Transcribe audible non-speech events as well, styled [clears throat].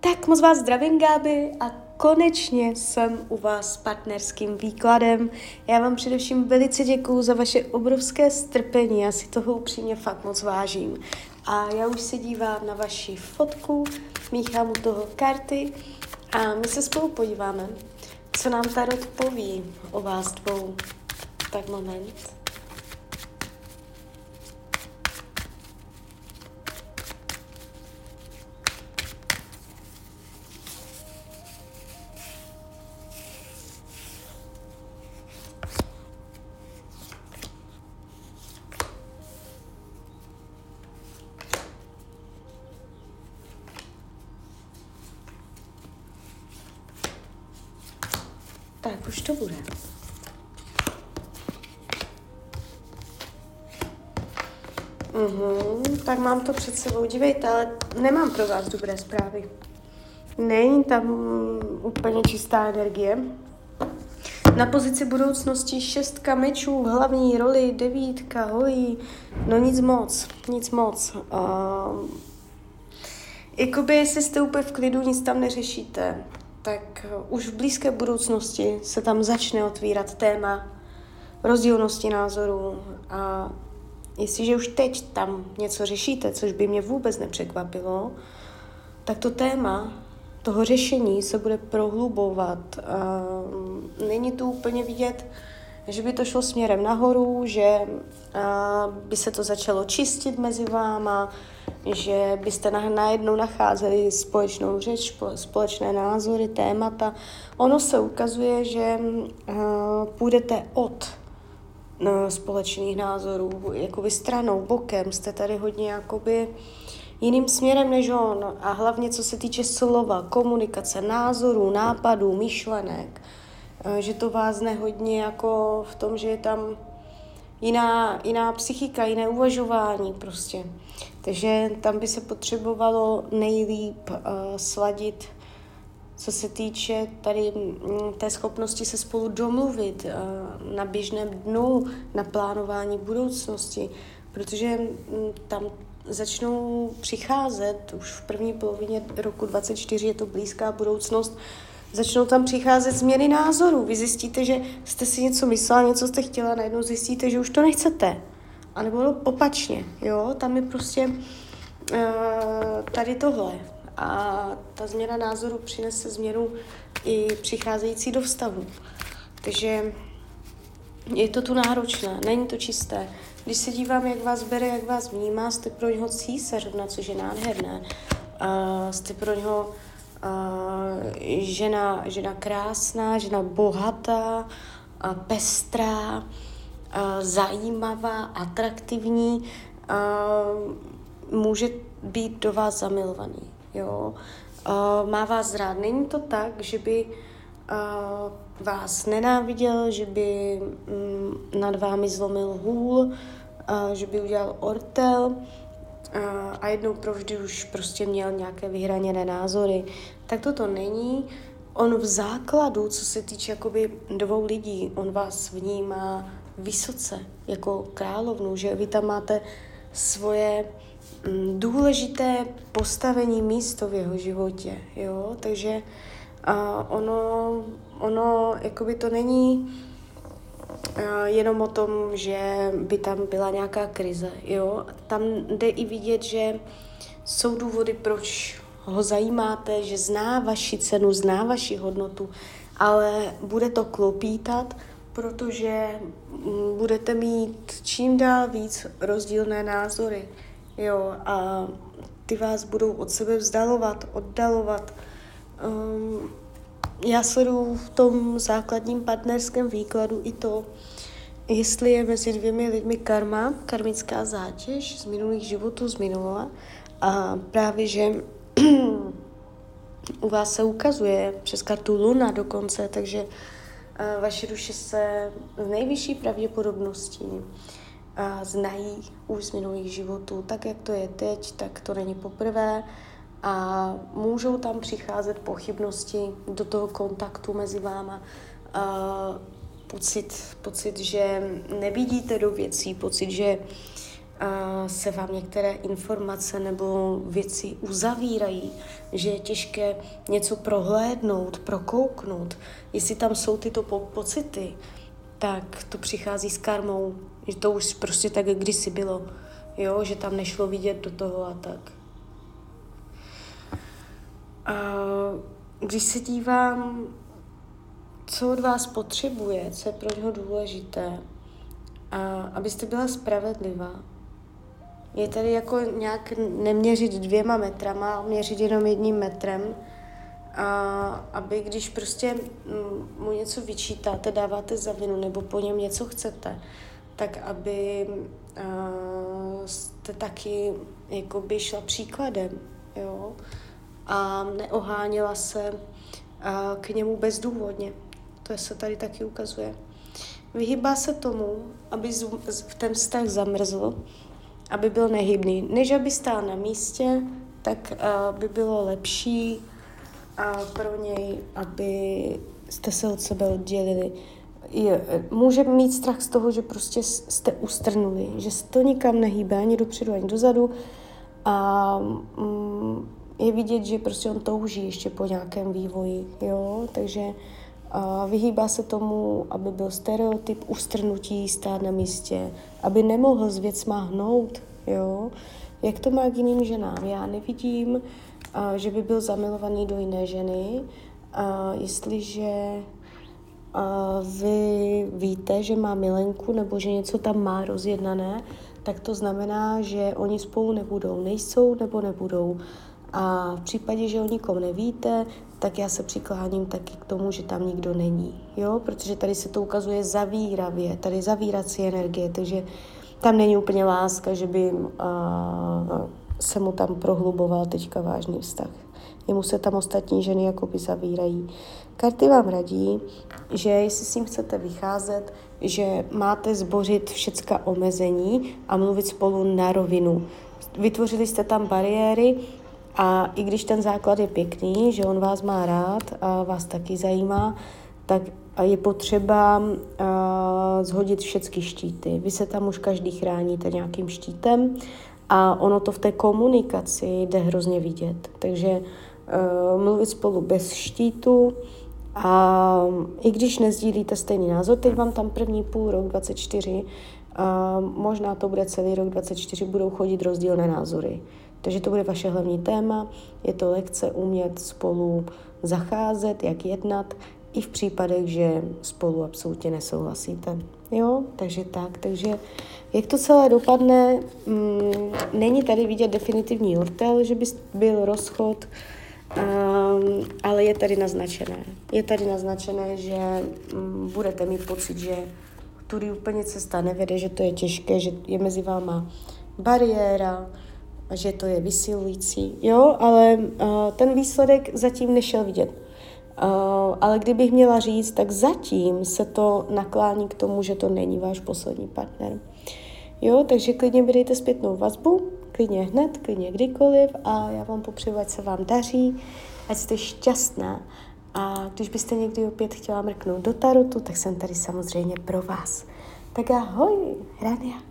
Tak moc vás zdravím, Gáby, a konečně jsem u vás s partnerským výkladem. Já vám především velice děkuju za vaše obrovské strpení, já si toho upřímně fakt moc vážím. A já už se dívám na vaši fotku, míchám u toho karty a my se spolu podíváme, co nám Tarot poví o vás dvou. Tak moment. Tak už to bude. Uhum, tak mám to před sebou. Dívejte, ale nemám pro vás dobré zprávy. Není tam úplně čistá energie. Na pozici budoucnosti šestka mečů, hlavní roli devítka, holí, no nic moc, nic moc. Uh, jakoby, jestli jste úplně v klidu, nic tam neřešíte tak eh, už v blízké budoucnosti se tam začne otvírat téma rozdílnosti názorů a jestliže už teď tam něco řešíte, což by mě vůbec nepřekvapilo, tak to téma toho řešení se bude prohlubovat. Není tu úplně vidět, že by to šlo směrem nahoru, že by se to začalo čistit mezi váma, že byste najednou nacházeli společnou řeč, společné názory, témata. Ono se ukazuje, že uh, půjdete od uh, společných názorů, jakoby stranou, bokem, jste tady hodně jakoby jiným směrem než on. A hlavně co se týče slova, komunikace, názorů, nápadů, myšlenek, uh, že to vás nehodně jako v tom, že je tam jiná, jiná psychika, jiné uvažování prostě. Takže tam by se potřebovalo nejlíp uh, sladit, co se týče tady mm, té schopnosti se spolu domluvit uh, na běžném dnu, na plánování budoucnosti, protože um, tam začnou přicházet už v první polovině roku 24, je to blízká budoucnost, začnou tam přicházet změny názorů. Vy zjistíte, že jste si něco myslela, něco jste chtěla, najednou zjistíte, že už to nechcete. A nebo opačně, jo, tam je prostě uh, tady tohle. A ta změna názoru přinese změnu i přicházející do vztahu. Takže je to tu náročné, není to čisté. Když se dívám, jak vás bere, jak vás vnímá, jste pro něho císařovna, což je nádherné. Uh, jste pro něho uh, žena, žena krásná, žena bohatá, uh, pestrá, uh, zajímavá, atraktivní, uh, může být do vás zamilovaný. Jo? Má vás rád. Není to tak, že by vás nenáviděl, že by um, nad vámi zlomil hůl, že by udělal ortel uh, a jednou provždy už prostě měl nějaké vyhraněné názory. Tak toto není. On v základu, co se týče jakoby dvou lidí, on vás vnímá vysoce, jako královnu, že vy tam máte svoje mm, důležité postavení místo v jeho životě, jo, takže a ono, ono, jakoby to není jenom o tom, že by tam byla nějaká krize, jo, tam jde i vidět, že jsou důvody, proč ho zajímáte, že zná vaši cenu, zná vaši hodnotu, ale bude to klopítat, protože mm, budete mít čím dál víc rozdílné názory. Jo, a ty vás budou od sebe vzdalovat, oddalovat. Um, já sleduju v tom základním partnerském výkladu i to, jestli je mezi dvěmi lidmi karma, karmická zátěž z minulých životů, z minula. A právě, že [clears throat] u vás se ukazuje přes kartu Luna dokonce, takže vaše duše se z nejvyšší pravděpodobností znají už z minulých životů. Tak, jak to je teď, tak to není poprvé a můžou tam přicházet pochybnosti do toho kontaktu mezi váma. A pocit, pocit, že nevidíte do věcí, pocit, že se vám některé informace nebo věci uzavírají, že je těžké něco prohlédnout, prokouknout. Jestli tam jsou tyto po- pocity, tak to přichází s karmou, že to už prostě tak kdysi bylo, jo, že tam nešlo vidět do toho a tak. Když se dívám, co od vás potřebuje, co je pro něho důležité, a abyste byla spravedlivá, je tady jako nějak neměřit dvěma metrama, měřit jenom jedním metrem, a aby když prostě mm, mu něco vyčítáte, dáváte za vinu nebo po něm něco chcete, tak aby jste taky jakoby šla příkladem, jo, a neoháněla se k němu bezdůvodně. To se tady taky ukazuje. Vyhýbá se tomu, aby v ten vztah zamrzl, aby byl nehybný. Než aby stál na místě, tak by bylo lepší pro něj, aby jste se od sebe oddělili. Je, může mít strach z toho, že prostě jste ustrnuli, že se to nikam nehýbe ani dopředu, ani dozadu a mm, je vidět, že prostě on touží ještě po nějakém vývoji, jo, takže a vyhýbá se tomu, aby byl stereotyp ustrnutí stát na místě, aby nemohl s věcma hnout, jo. Jak to má k jiným ženám? Já nevidím, a, že by byl zamilovaný do jiné ženy, a jestliže a vy víte, že má milenku nebo že něco tam má rozjednané, tak to znamená, že oni spolu nebudou, nejsou nebo nebudou. A v případě, že o nikom nevíte, tak já se přikláním taky k tomu, že tam nikdo není. Jo? Protože tady se to ukazuje zavíravě, tady zavírací energie, takže tam není úplně láska, že by uh, se mu tam prohluboval teďka vážný vztah. Jemu se tam ostatní ženy jakoby zavírají. Karty vám radí, že jestli s ním chcete vycházet, že máte zbořit všecka omezení a mluvit spolu na rovinu. Vytvořili jste tam bariéry, a i když ten základ je pěkný, že on vás má rád a vás taky zajímá, tak je potřeba uh, zhodit všechny štíty. Vy se tam už každý chráníte nějakým štítem a ono to v té komunikaci jde hrozně vidět. Takže uh, mluvit spolu bez štítu a i když nezdílíte stejný názor, teď vám tam první půl rok 24, a možná to bude celý rok 24, budou chodit rozdílné názory. Takže to bude vaše hlavní téma. Je to lekce umět spolu zacházet, jak jednat, i v případech, že spolu absolutně nesouhlasíte. Jo, takže tak, takže jak to celé dopadne, mm, není tady vidět definitivní hortel, že by byl rozchod, um, ale je tady naznačené. Je tady naznačené, že um, budete mít pocit, že tudy úplně cesta nevede, že to je těžké, že je mezi váma bariéra, že to je vysilující, jo, ale uh, ten výsledek zatím nešel vidět. Uh, ale kdybych měla říct, tak zatím se to naklání k tomu, že to není váš poslední partner. Jo, takže klidně vydejte zpětnou vazbu, klidně hned, klidně kdykoliv a já vám popřeju, ať se vám daří, ať jste šťastná. A když byste někdy opět chtěla mrknout do tarotu, tak jsem tady samozřejmě pro vás. Tak ahoj, Rania.